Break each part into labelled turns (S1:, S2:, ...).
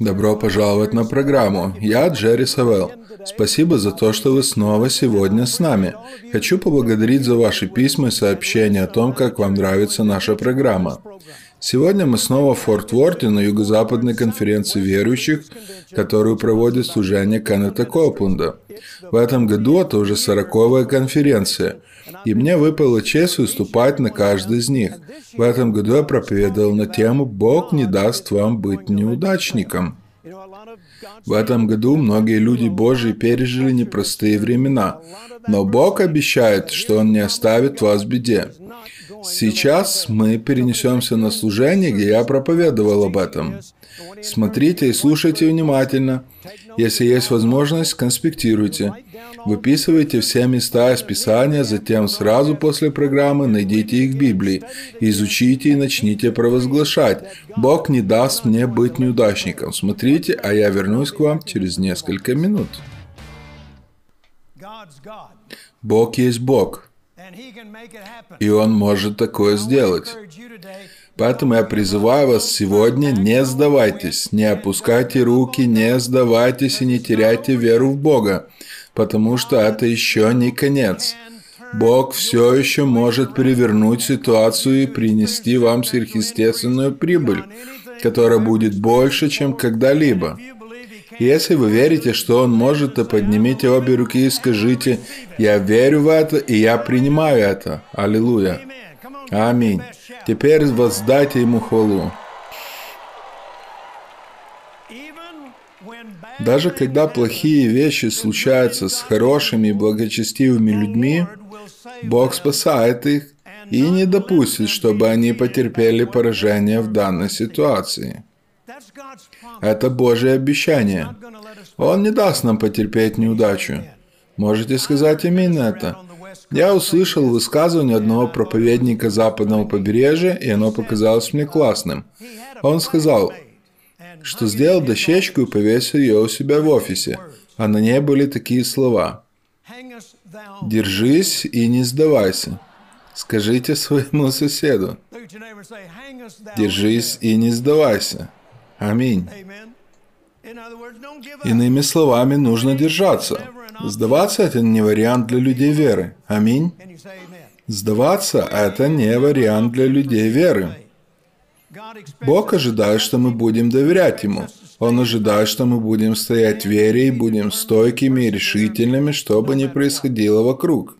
S1: Добро пожаловать на программу. Я Джерри Савел. Спасибо за то, что вы снова сегодня с нами. Хочу поблагодарить за ваши письма и сообщения о том, как вам нравится наша программа. Сегодня мы снова в Форт Ворте на юго-западной конференции верующих, которую проводит служение Кеннета Копленда. В этом году это уже сороковая конференция, и мне выпала честь выступать на каждой из них. В этом году я проповедовал на тему «Бог не даст вам быть неудачником». В этом году многие люди Божьи пережили непростые времена, но Бог обещает, что Он не оставит вас в беде. Сейчас мы перенесемся на служение, где я проповедовал об этом. Смотрите и слушайте внимательно. Если есть возможность, конспектируйте. Выписывайте все места из Писания, затем сразу после программы найдите их в Библии, изучите и начните провозглашать. Бог не даст мне быть неудачником. Смотрите, а я вернусь к вам через несколько минут. Бог есть Бог. И Он может такое сделать. Поэтому я призываю вас сегодня, не сдавайтесь, не опускайте руки, не сдавайтесь и не теряйте веру в Бога, потому что это еще не конец. Бог все еще может перевернуть ситуацию и принести вам сверхъестественную прибыль, которая будет больше, чем когда-либо. Если вы верите, что Он может, то поднимите обе руки и скажите, «Я верю в это, и я принимаю это». Аллилуйя. Аминь. Теперь воздайте Ему хвалу. Даже когда плохие вещи случаются с хорошими и благочестивыми людьми, Бог спасает их и не допустит, чтобы они потерпели поражение в данной ситуации. Это Божье обещание. Он не даст нам потерпеть неудачу. Можете сказать именно это. Я услышал высказывание одного проповедника западного побережья, и оно показалось мне классным. Он сказал, что сделал дощечку и повесил ее у себя в офисе, а на ней были такие слова. «Держись и не сдавайся». Скажите своему соседу. Держись и не сдавайся. Аминь. Иными словами, нужно держаться. Сдаваться – это не вариант для людей веры. Аминь. Сдаваться – это не вариант для людей веры. Бог ожидает, что мы будем доверять Ему. Он ожидает, что мы будем стоять в вере и будем стойкими и решительными, что бы ни происходило вокруг.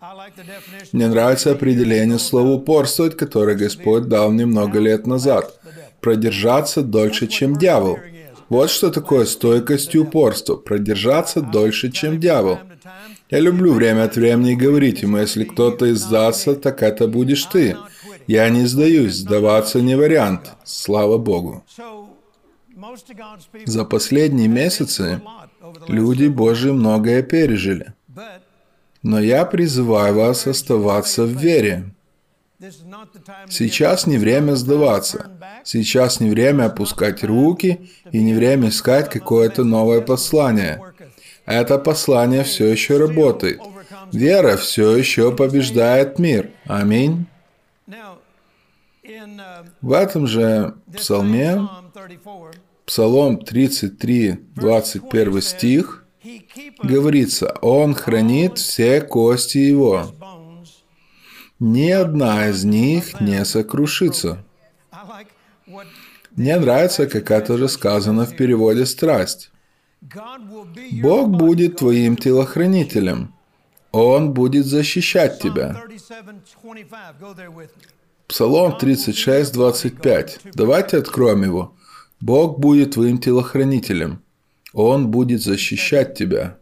S1: Мне нравится определение слова «упорствовать», которое Господь дал мне много лет назад. Продержаться дольше, чем дьявол – вот что такое стойкость и упорство. Продержаться дольше, чем дьявол. Я люблю время от времени говорить ему, если кто-то издастся, так это будешь ты. Я не сдаюсь, сдаваться не вариант. Слава Богу. За последние месяцы люди Божьи многое пережили. Но я призываю вас оставаться в вере. Сейчас не время сдаваться. Сейчас не время опускать руки и не время искать какое-то новое послание. Это послание все еще работает. Вера все еще побеждает мир. Аминь. В этом же псалме, Псалом 33, 21 стих, говорится, «Он хранит все кости его, ни одна из них не сокрушится. Мне нравится, как это уже сказано в переводе «страсть». Бог будет твоим телохранителем. Он будет защищать тебя. Псалом 36, 25. Давайте откроем его. Бог будет твоим телохранителем. Он будет защищать тебя.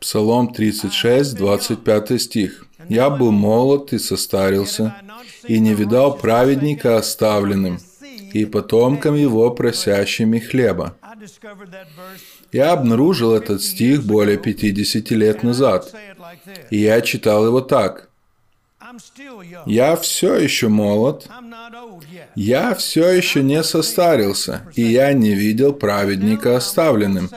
S1: Псалом 36, 25 стих. «Я был молод и состарился, и не видал праведника оставленным, и потомкам его просящими хлеба». Я обнаружил этот стих более 50 лет назад, и я читал его так. Я все еще молод, я все еще не состарился, и я не видел праведника оставленным.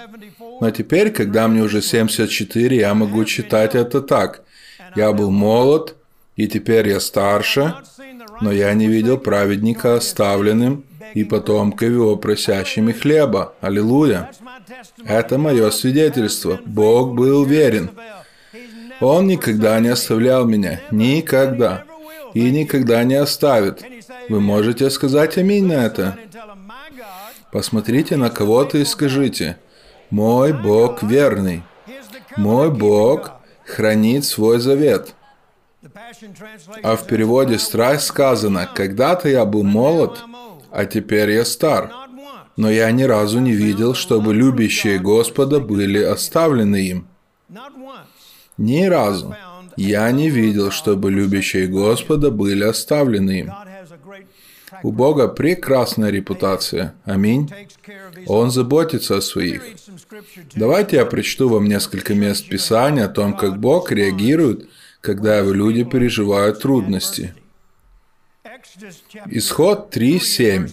S1: Но теперь, когда мне уже 74, я могу читать это так. Я был молод, и теперь я старше, но я не видел праведника оставленным, и потомков его просящими хлеба. Аллилуйя. Это мое свидетельство. Бог был верен. Он никогда не оставлял меня. Никогда. И никогда не оставит. Вы можете сказать аминь на это? Посмотрите на кого-то и скажите, «Мой Бог верный. Мой Бог хранит свой завет». А в переводе «страсть» сказано, «Когда-то я был молод, а теперь я стар». Но я ни разу не видел, чтобы любящие Господа были оставлены им. Ни разу. Я не видел, чтобы любящие Господа были оставлены им. У Бога прекрасная репутация. Аминь. Он заботится о своих. Давайте я прочту вам несколько мест Писания о том, как Бог реагирует, когда его люди переживают трудности. Исход 3.7.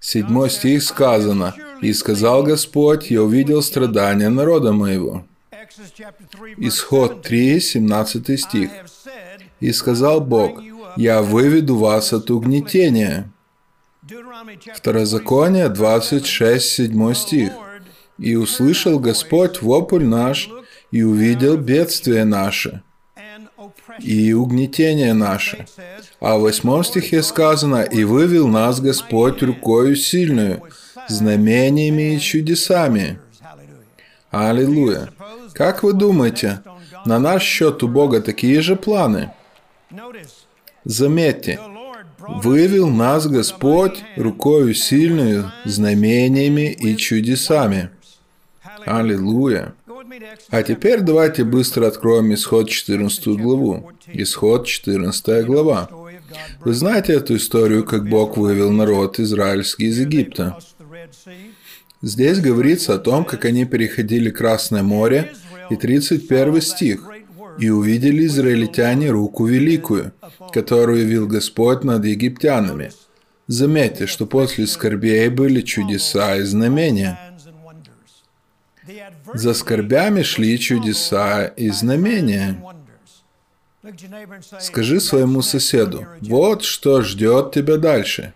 S1: Седьмой стих сказано, «И сказал Господь, я увидел страдания народа моего». Исход 3, 17 стих. «И сказал Бог, я выведу вас от угнетения». Второзаконие 26, 7 стих. «И услышал Господь вопль наш, и увидел бедствие наше, и угнетение наше». А в восьмом стихе сказано, «И вывел нас Господь рукою сильную, знамениями и чудесами». Аллилуйя. Как вы думаете, на наш счет у Бога такие же планы? Заметьте, вывел нас Господь рукою сильную, знамениями и чудесами. Аллилуйя. А теперь давайте быстро откроем Исход 14 главу. Исход 14 глава. Вы знаете эту историю, как Бог вывел народ израильский из Египта. Здесь говорится о том, как они переходили Красное море, и 31 стих – и увидели израильтяне руку великую, которую явил Господь над египтянами. Заметьте, что после скорбей были чудеса и знамения. За скорбями шли чудеса и знамения. Скажи своему соседу, вот что ждет тебя дальше.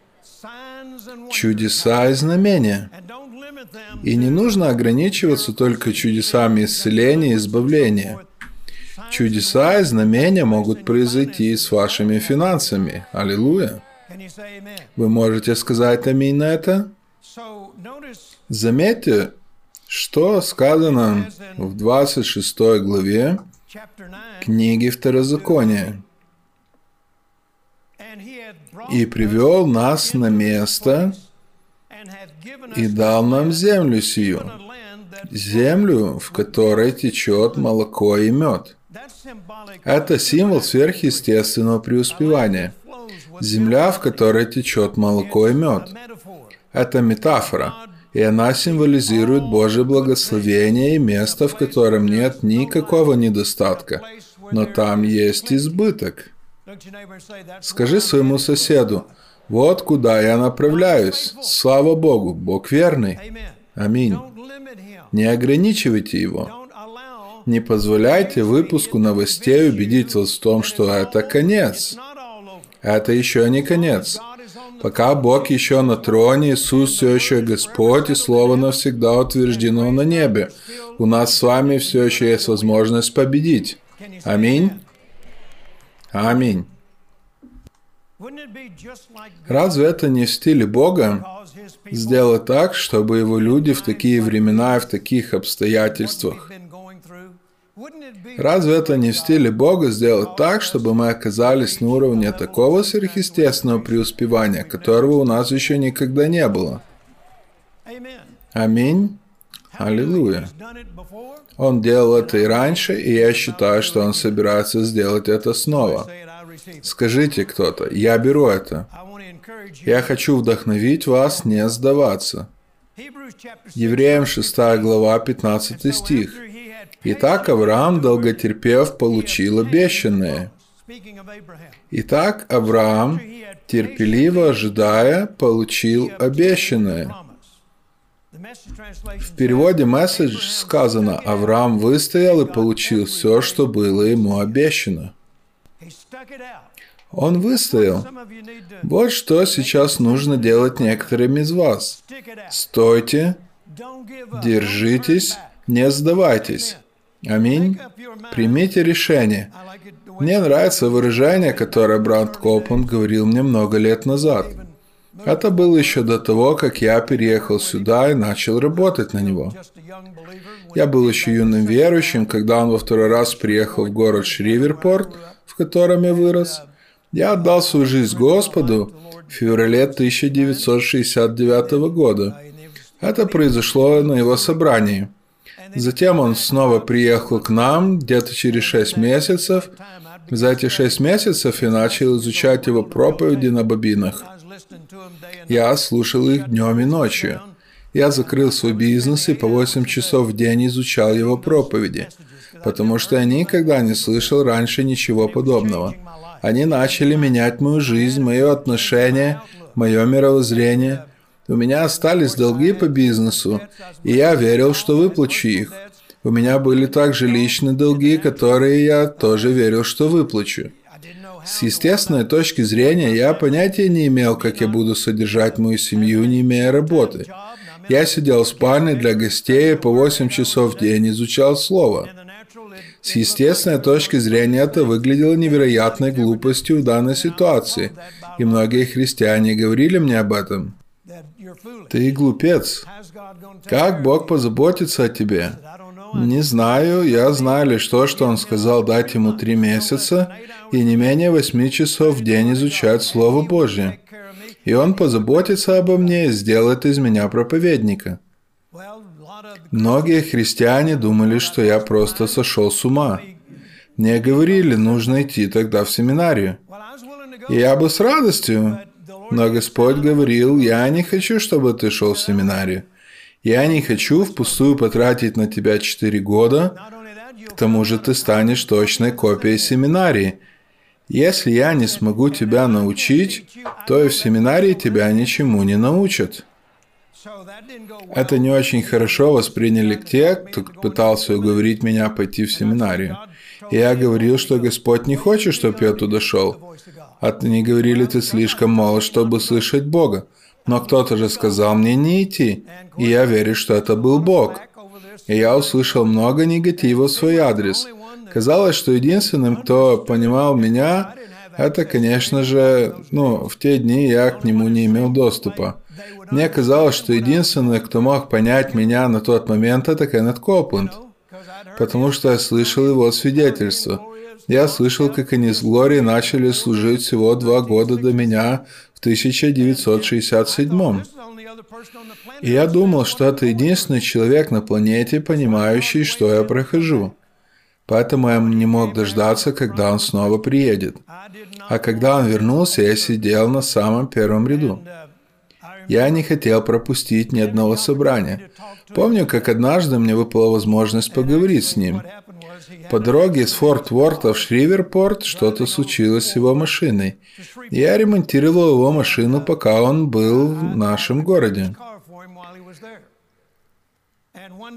S1: Чудеса и знамения. И не нужно ограничиваться только чудесами исцеления и избавления – Чудеса и знамения могут произойти с вашими финансами. Аллилуйя. Вы можете сказать аминь на это? Заметьте, что сказано в 26 главе книги Второзакония. «И привел нас на место, и дал нам землю сию, землю, в которой течет молоко и мед». Это символ сверхъестественного преуспевания. Земля, в которой течет молоко и мед. Это метафора, и она символизирует Божье благословение и место, в котором нет никакого недостатка, но там есть избыток. Скажи своему соседу, вот куда я направляюсь. Слава Богу, Бог верный. Аминь. Не ограничивайте его. Не позволяйте выпуску новостей убедить вас в том, что это конец. Это еще не конец. Пока Бог еще на троне, Иисус все еще Господь, и Слово навсегда утверждено на небе. У нас с вами все еще есть возможность победить. Аминь. Аминь. Разве это не в стиле Бога сделать так, чтобы его люди в такие времена и в таких обстоятельствах Разве это не в стиле Бога сделать так, чтобы мы оказались на уровне такого сверхъестественного преуспевания, которого у нас еще никогда не было? Аминь. Аллилуйя. Он делал это и раньше, и я считаю, что он собирается сделать это снова. Скажите кто-то, я беру это. Я хочу вдохновить вас не сдаваться. Евреям 6 глава 15 стих. Итак, Авраам, долготерпев, получил обещанное. Итак, Авраам, терпеливо ожидая, получил обещанное. В переводе месседж сказано, Авраам выстоял и получил все, что было ему обещано. Он выстоял. Вот что сейчас нужно делать некоторым из вас. Стойте, держитесь, не сдавайтесь. Аминь. Примите решение. Мне нравится выражение, которое Бранд Копман говорил мне много лет назад. Это было еще до того, как я переехал сюда и начал работать на него. Я был еще юным верующим, когда он во второй раз приехал в город Шриверпорт, в котором я вырос. Я отдал свою жизнь Господу в феврале 1969 года. Это произошло на его собрании. Затем он снова приехал к нам где-то через шесть месяцев. За эти шесть месяцев я начал изучать его проповеди на бобинах. Я слушал их днем и ночью. Я закрыл свой бизнес и по 8 часов в день изучал его проповеди, потому что я никогда не слышал раньше ничего подобного. Они начали менять мою жизнь, мое отношение, мое мировоззрение. У меня остались долги по бизнесу, и я верил, что выплачу их. У меня были также личные долги, которые я тоже верил, что выплачу. С естественной точки зрения я понятия не имел, как я буду содержать мою семью, не имея работы. Я сидел в спальне для гостей по 8 часов в день изучал слово. С естественной точки зрения это выглядело невероятной глупостью в данной ситуации, и многие христиане говорили мне об этом. Ты глупец. Как Бог позаботится о тебе? Не знаю, я знаю лишь то, что Он сказал дать ему три месяца и не менее восьми часов в день изучать Слово Божье. И Он позаботится обо мне и сделает из меня проповедника. Многие христиане думали, что я просто сошел с ума. Мне говорили, нужно идти тогда в семинарию. И я бы с радостью, но Господь говорил, я не хочу, чтобы ты шел в семинарию. Я не хочу впустую потратить на тебя четыре года, к тому же ты станешь точной копией семинарии. Если я не смогу тебя научить, то и в семинарии тебя ничему не научат. Это не очень хорошо восприняли те, кто пытался уговорить меня пойти в семинарию. Я говорил, что Господь не хочет, чтобы я туда шел. А они говорили, ты слишком молод, чтобы слышать Бога. Но кто-то же сказал мне не идти, и я верю, что это был Бог. И я услышал много негатива в свой адрес. Казалось, что единственным, кто понимал меня, это, конечно же, ну, в те дни я к нему не имел доступа. Мне казалось, что единственный, кто мог понять меня на тот момент, это Кеннет Копленд, потому что я слышал его свидетельство. Я слышал, как они с Глорией начали служить всего два года до меня в 1967 И я думал, что это единственный человек на планете, понимающий, что я прохожу. Поэтому я не мог дождаться, когда он снова приедет. А когда он вернулся, я сидел на самом первом ряду. Я не хотел пропустить ни одного собрания. Помню, как однажды мне выпала возможность поговорить с ним. По дороге из Форт Уорта в Шриверпорт что-то случилось с его машиной. Я ремонтировал его машину, пока он был в нашем городе.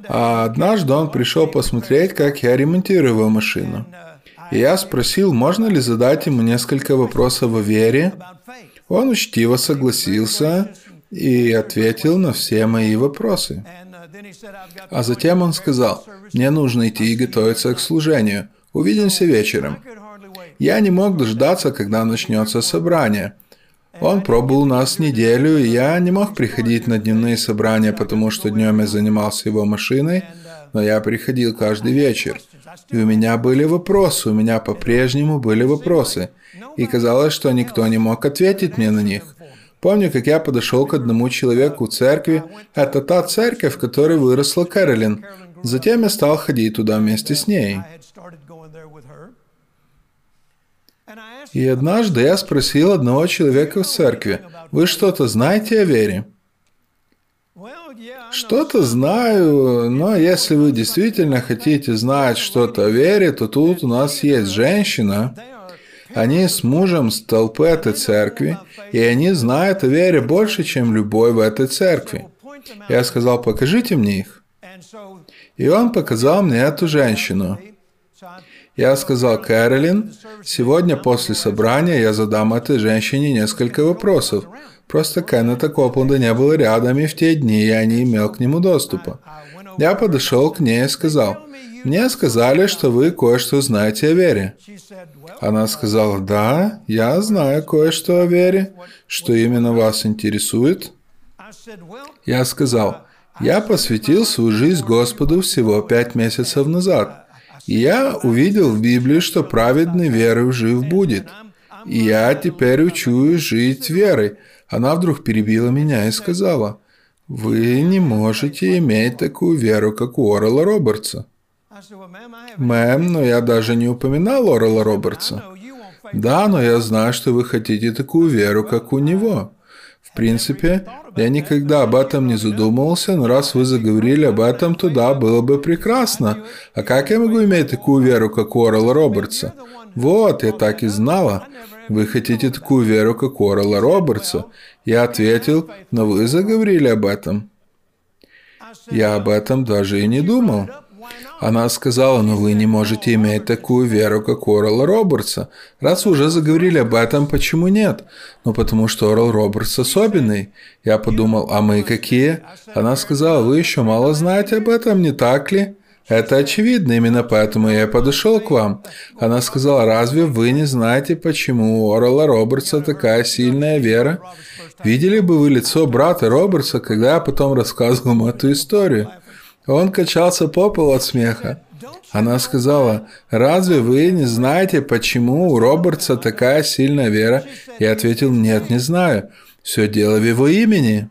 S1: А однажды он пришел посмотреть, как я ремонтирую машину. И я спросил, можно ли задать ему несколько вопросов о вере. Он учтиво согласился, и ответил на все мои вопросы. А затем он сказал, «Мне нужно идти и готовиться к служению. Увидимся вечером». Я не мог дождаться, когда начнется собрание. Он пробыл у нас неделю, и я не мог приходить на дневные собрания, потому что днем я занимался его машиной, но я приходил каждый вечер. И у меня были вопросы, у меня по-прежнему были вопросы. И казалось, что никто не мог ответить мне на них. Помню, как я подошел к одному человеку в церкви. Это та церковь, в которой выросла Кэролин. Затем я стал ходить туда вместе с ней. И однажды я спросил одного человека в церкви, «Вы что-то знаете о вере?» Что-то знаю, но если вы действительно хотите знать что-то о вере, то тут у нас есть женщина, они с мужем с толпы этой церкви, и они знают о вере больше, чем любой в этой церкви. Я сказал, покажите мне их. И он показал мне эту женщину. Я сказал, Кэролин, сегодня после собрания я задам этой женщине несколько вопросов. Просто Кеннета Копланда не было рядом, и в те дни я не имел к нему доступа. Я подошел к ней и сказал, «Мне сказали, что вы кое-что знаете о вере». Она сказала, «Да, я знаю кое-что о вере. Что именно вас интересует?» Я сказал, «Я посвятил свою жизнь Господу всего пять месяцев назад. Я увидел в Библии, что праведный верой жив будет. И я теперь учусь жить верой». Она вдруг перебила меня и сказала, «Вы не можете иметь такую веру, как у Орла Робертса». «Мэм, но я даже не упоминал Орла Робертса». «Да, но я знаю, что вы хотите такую веру, как у него». В принципе, я никогда об этом не задумывался, но раз вы заговорили об этом, то да, было бы прекрасно. А как я могу иметь такую веру, как у Орла Робертса? Вот, я так и знала. Вы хотите такую веру, как у Орла Робертса? Я ответил, но вы заговорили об этом. Я об этом даже и не думал. Она сказала, но вы не можете иметь такую веру, как Орел Робертса. Раз уже заговорили об этом, почему нет? Ну, потому что Орел Робертс особенный. Я подумал, а мы какие? Она сказала, вы еще мало знаете об этом, не так ли? Это очевидно, именно поэтому я подошел к вам. Она сказала, разве вы не знаете, почему у Орла Робертса такая сильная вера? Видели бы вы лицо брата Робертса, когда я потом рассказывал ему эту историю? Он качался по полу от смеха. Она сказала, «Разве вы не знаете, почему у Робертса такая сильная вера?» Я ответил, «Нет, не знаю. Все дело в его имени».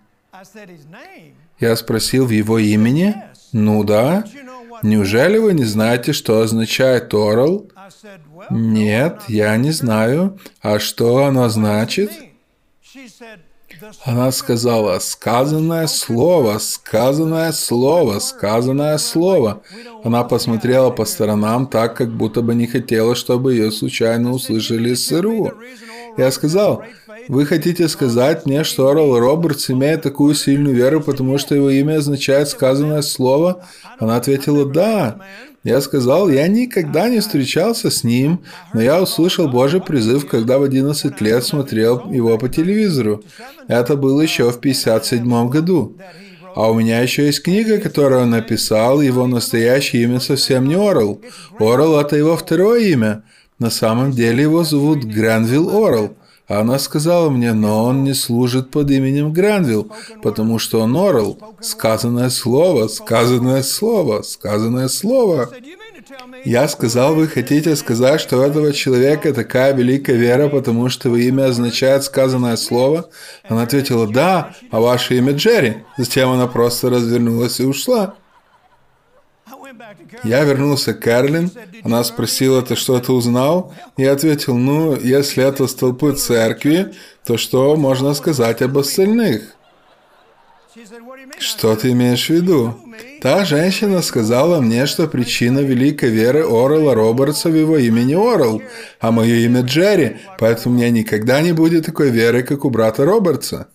S1: Я спросил, «В его имени?» «Ну да». «Неужели вы не знаете, что означает Орел?» «Нет, я не знаю. А что оно значит?» Она сказала, сказанное слово, сказанное слово, сказанное слово. Она посмотрела по сторонам так, как будто бы не хотела, чтобы ее случайно услышали СРУ. Я сказал, вы хотите сказать мне, что Орл Робертс имеет такую сильную веру, потому что его имя означает сказанное слово? Она ответила, да. Я сказал, я никогда не встречался с ним, но я услышал Божий призыв, когда в 11 лет смотрел его по телевизору. Это было еще в 57 году. А у меня еще есть книга, которую он написал, его настоящее имя совсем не Орел. Орел – это его второе имя. На самом деле его зовут Гранвилл Орел. Она сказала мне, но он не служит под именем Гранвилл, потому что он Орел. Сказанное слово, сказанное слово, сказанное слово. Я сказал, вы хотите сказать, что у этого человека такая великая вера, потому что его имя означает сказанное слово? Она ответила, да, а ваше имя Джерри. Затем она просто развернулась и ушла. Я вернулся к Карлин. Она спросила, ты что-то узнал? Я ответил, ну, если это столпы церкви, то что можно сказать об остальных? Что ты имеешь в виду? Та женщина сказала мне, что причина великой веры Орла Робертса в его имени Орл, а мое имя Джерри, поэтому у меня никогда не будет такой веры, как у брата Робертса.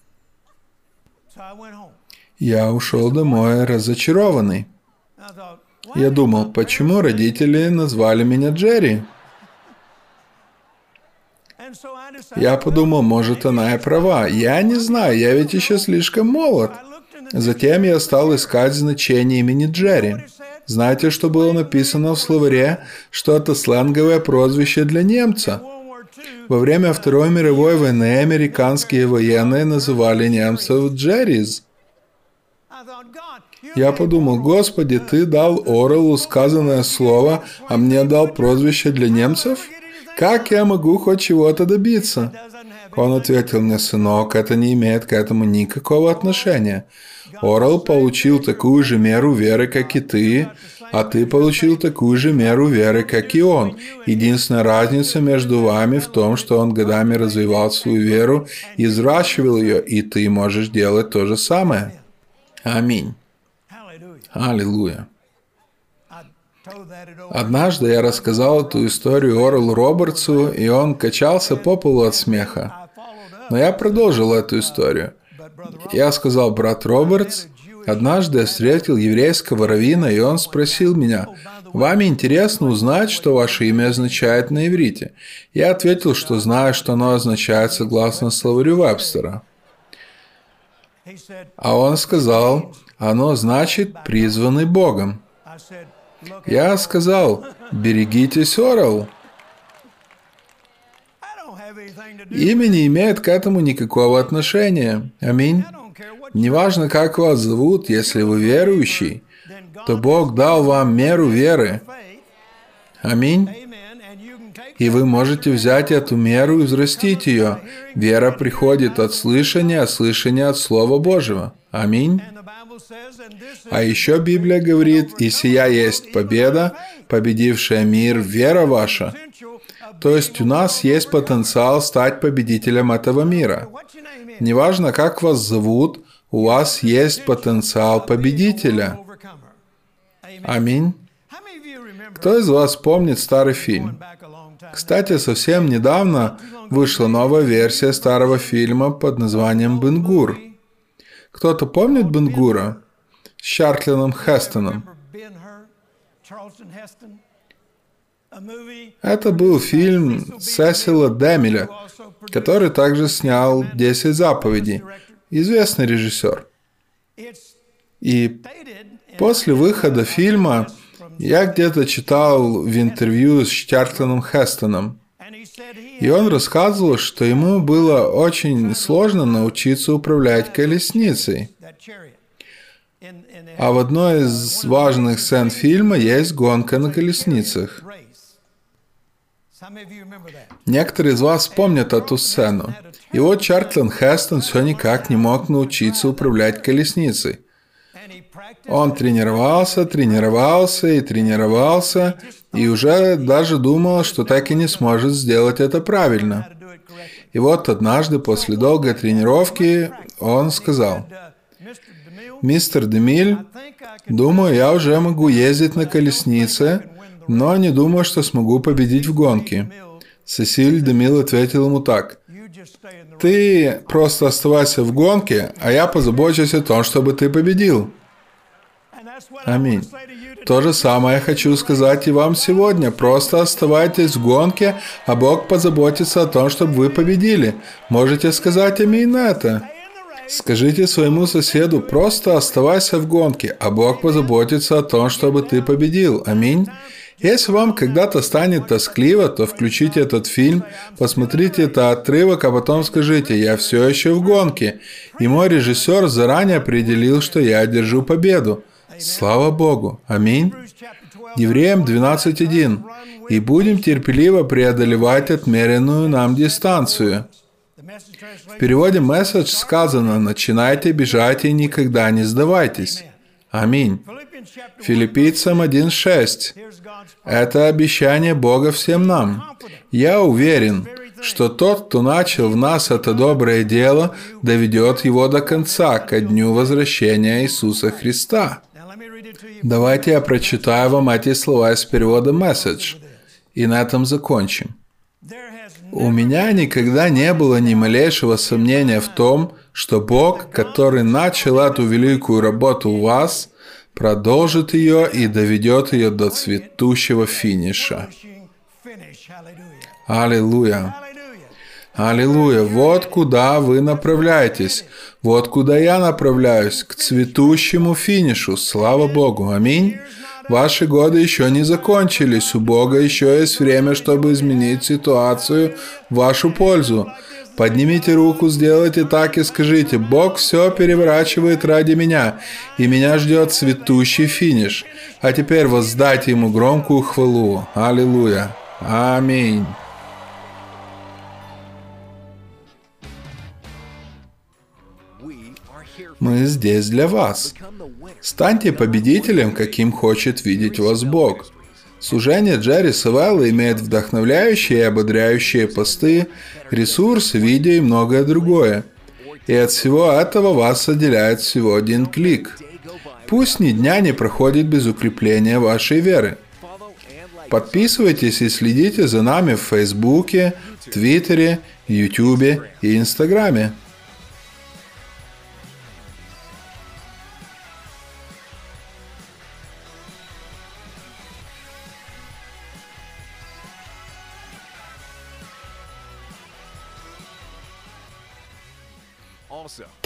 S1: Я ушел домой разочарованный. Я думал, почему родители назвали меня Джерри? Я подумал, может, она и права. Я не знаю, я ведь еще слишком молод. Затем я стал искать значение имени Джерри. Знаете, что было написано в словаре? Что это сленговое прозвище для немца. Во время Второй мировой войны американские военные называли немцев Джеррис. Я подумал, Господи, Ты дал Орелу сказанное слово, а мне дал прозвище для немцев? Как я могу хоть чего-то добиться? Он ответил мне, сынок, это не имеет к этому никакого отношения. Орел получил такую же меру веры, как и ты, а ты получил такую же меру веры, как и он. Единственная разница между вами в том, что он годами развивал свою веру и взращивал ее, и ты можешь делать то же самое. Аминь. Аллилуйя. Однажды я рассказал эту историю Орлу Робертсу, и он качался по полу от смеха. Но я продолжил эту историю. Я сказал, брат Робертс, однажды я встретил еврейского равина, и он спросил меня, Вам интересно узнать, что ваше имя означает на иврите? Я ответил, что знаю, что оно означает согласно словарю Вебстера. А он сказал, оно значит «призванный Богом». Я сказал, берегитесь, Орел. Имя не имеет к этому никакого отношения. Аминь. Неважно, как вас зовут, если вы верующий, то Бог дал вам меру веры. Аминь. И вы можете взять эту меру и взрастить ее. Вера приходит от слышания, а слышание от Слова Божьего. Аминь. А еще Библия говорит, «И сия есть победа, победившая мир, вера ваша». То есть у нас есть потенциал стать победителем этого мира. Неважно, как вас зовут, у вас есть потенциал победителя. Аминь. Кто из вас помнит старый фильм? Кстати, совсем недавно вышла новая версия старого фильма под названием «Бенгур». Кто-то помнит Бенгура? С Чартлином Хестоном. Это был фильм Сесила Демиля, который также снял «Десять заповедей». Известный режиссер. И после выхода фильма я где-то читал в интервью с Чартлином Хестоном, и он рассказывал, что ему было очень сложно научиться управлять колесницей. А в одной из важных сцен фильма есть гонка на колесницах. Некоторые из вас помнят эту сцену. И вот Чартлин Хестон все никак не мог научиться управлять колесницей. Он тренировался, тренировался и тренировался, и уже даже думал, что так и не сможет сделать это правильно. И вот однажды после долгой тренировки он сказал, «Мистер Демиль, думаю, я уже могу ездить на колеснице, но не думаю, что смогу победить в гонке». Сесиль Демил ответил ему так, «Ты просто оставайся в гонке, а я позабочусь о том, чтобы ты победил». Аминь. То же самое хочу сказать и вам сегодня. Просто оставайтесь в гонке, а Бог позаботится о том, чтобы вы победили. Можете сказать аминь на это? Скажите своему соседу, просто оставайся в гонке, а Бог позаботится о том, чтобы ты победил. Аминь. Если вам когда-то станет тоскливо, то включите этот фильм, посмотрите этот отрывок, а потом скажите «Я все еще в гонке». И мой режиссер заранее определил, что я одержу победу. Слава Богу! Аминь. Евреям 12.1. «И будем терпеливо преодолевать отмеренную нам дистанцию». В переводе месседж сказано «Начинайте бежать и никогда не сдавайтесь». Аминь. Филиппийцам 1.6. Это обещание Бога всем нам. Я уверен, что тот, кто начал в нас это доброе дело, доведет его до конца, ко дню возвращения Иисуса Христа. Давайте я прочитаю вам эти слова из перевода Message, и на этом закончим. У меня никогда не было ни малейшего сомнения в том, что Бог, который начал эту великую работу у вас, продолжит ее и доведет ее до цветущего финиша. Аллилуйя! Аллилуйя! Вот куда вы направляетесь. Вот куда я направляюсь. К цветущему финишу. Слава Богу. Аминь. Ваши годы еще не закончились. У Бога еще есть время, чтобы изменить ситуацию в вашу пользу. Поднимите руку, сделайте так и скажите, Бог все переворачивает ради меня, и меня ждет цветущий финиш. А теперь воздайте Ему громкую хвалу. Аллилуйя. Аминь. Мы здесь для вас. Станьте победителем, каким хочет видеть вас Бог. Служение Джерри Савелла имеет вдохновляющие и ободряющие посты, ресурсы, видео и многое другое. И от всего этого вас отделяет всего один клик. Пусть ни дня не проходит без укрепления вашей веры. Подписывайтесь и следите за нами в Фейсбуке, Твиттере, Ютубе и Инстаграме.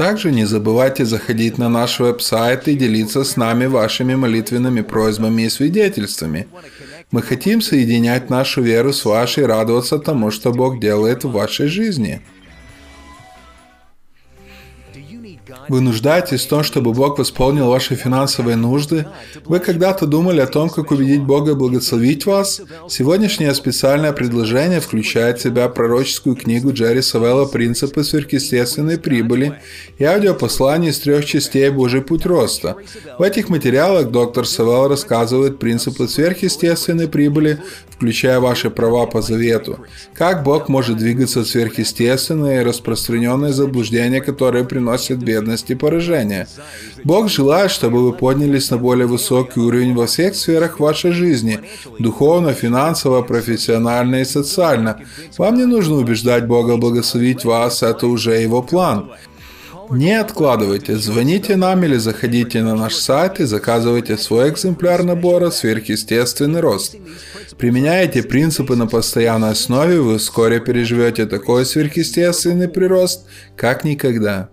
S1: Также не забывайте заходить на наш веб-сайт и делиться с нами вашими молитвенными просьбами и свидетельствами. Мы хотим соединять нашу веру с вашей и радоваться тому, что Бог делает в вашей жизни. Вы нуждаетесь в том, чтобы Бог восполнил ваши финансовые нужды? Вы когда-то думали о том, как убедить Бога благословить вас? Сегодняшнее специальное предложение включает в себя пророческую книгу Джерри Савелла «Принципы сверхъестественной прибыли» и аудиопослание из трех частей «Божий путь роста». В этих материалах доктор Савелл рассказывает принципы сверхъестественной прибыли, включая ваши права по завету. Как Бог может двигаться сверхъестественное и распространенное заблуждение, которое приносит бедность и поражение. Бог желает, чтобы вы поднялись на более высокий уровень во всех сферах вашей жизни – духовно, финансово, профессионально и социально. Вам не нужно убеждать Бога благословить вас, это уже Его план. Не откладывайте, звоните нам или заходите на наш сайт и заказывайте свой экземпляр набора «Сверхъестественный рост». Применяя эти принципы на постоянной основе, вы вскоре переживете такой сверхъестественный прирост, как никогда.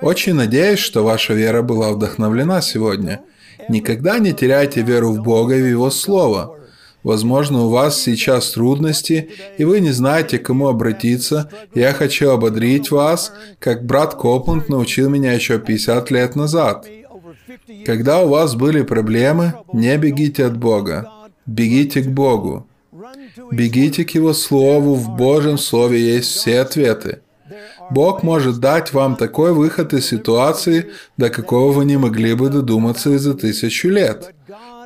S1: Очень надеюсь, что ваша вера была вдохновлена сегодня. Никогда не теряйте веру в Бога и в Его Слово. Возможно, у вас сейчас трудности, и вы не знаете, к кому обратиться. Я хочу ободрить вас, как брат Копланд научил меня еще 50 лет назад. Когда у вас были проблемы, не бегите от Бога. Бегите к Богу. Бегите к Его Слову. В Божьем Слове есть все ответы. Бог может дать вам такой выход из ситуации, до какого вы не могли бы додуматься и за тысячу лет.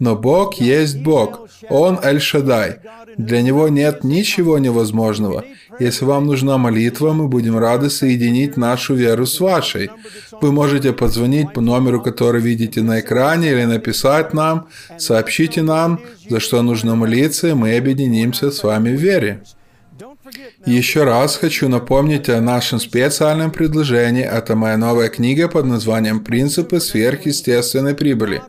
S1: Но Бог есть Бог. Он Эль-Шадай. Для Него нет ничего невозможного. Если вам нужна молитва, мы будем рады соединить нашу веру с вашей. Вы можете позвонить по номеру, который видите на экране, или написать нам, сообщите нам, за что нужно молиться, и мы объединимся с вами в вере. Еще раз хочу напомнить о нашем специальном предложении. Это моя новая книга под названием «Принципы сверхъестественной прибыли».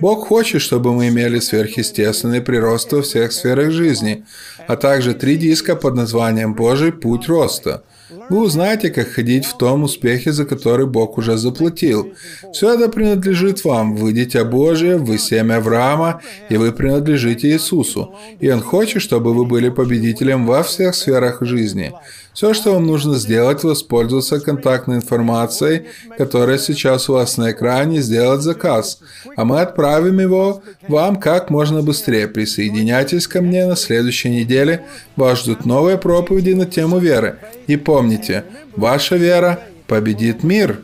S1: Бог хочет, чтобы мы имели сверхъестественный прирост во всех сферах жизни, а также три диска под названием «Божий путь роста». Вы узнаете, как ходить в том успехе, за который Бог уже заплатил. Все это принадлежит вам. Вы дитя Божие, вы семя Авраама, и вы принадлежите Иисусу. И Он хочет, чтобы вы были победителем во всех сферах жизни. Все, что вам нужно сделать, воспользоваться контактной информацией, которая сейчас у вас на экране, сделать заказ. А мы отправим его вам как можно быстрее. Присоединяйтесь ко мне на следующей неделе. Вас ждут новые проповеди на тему веры. И помните, ваша вера победит мир.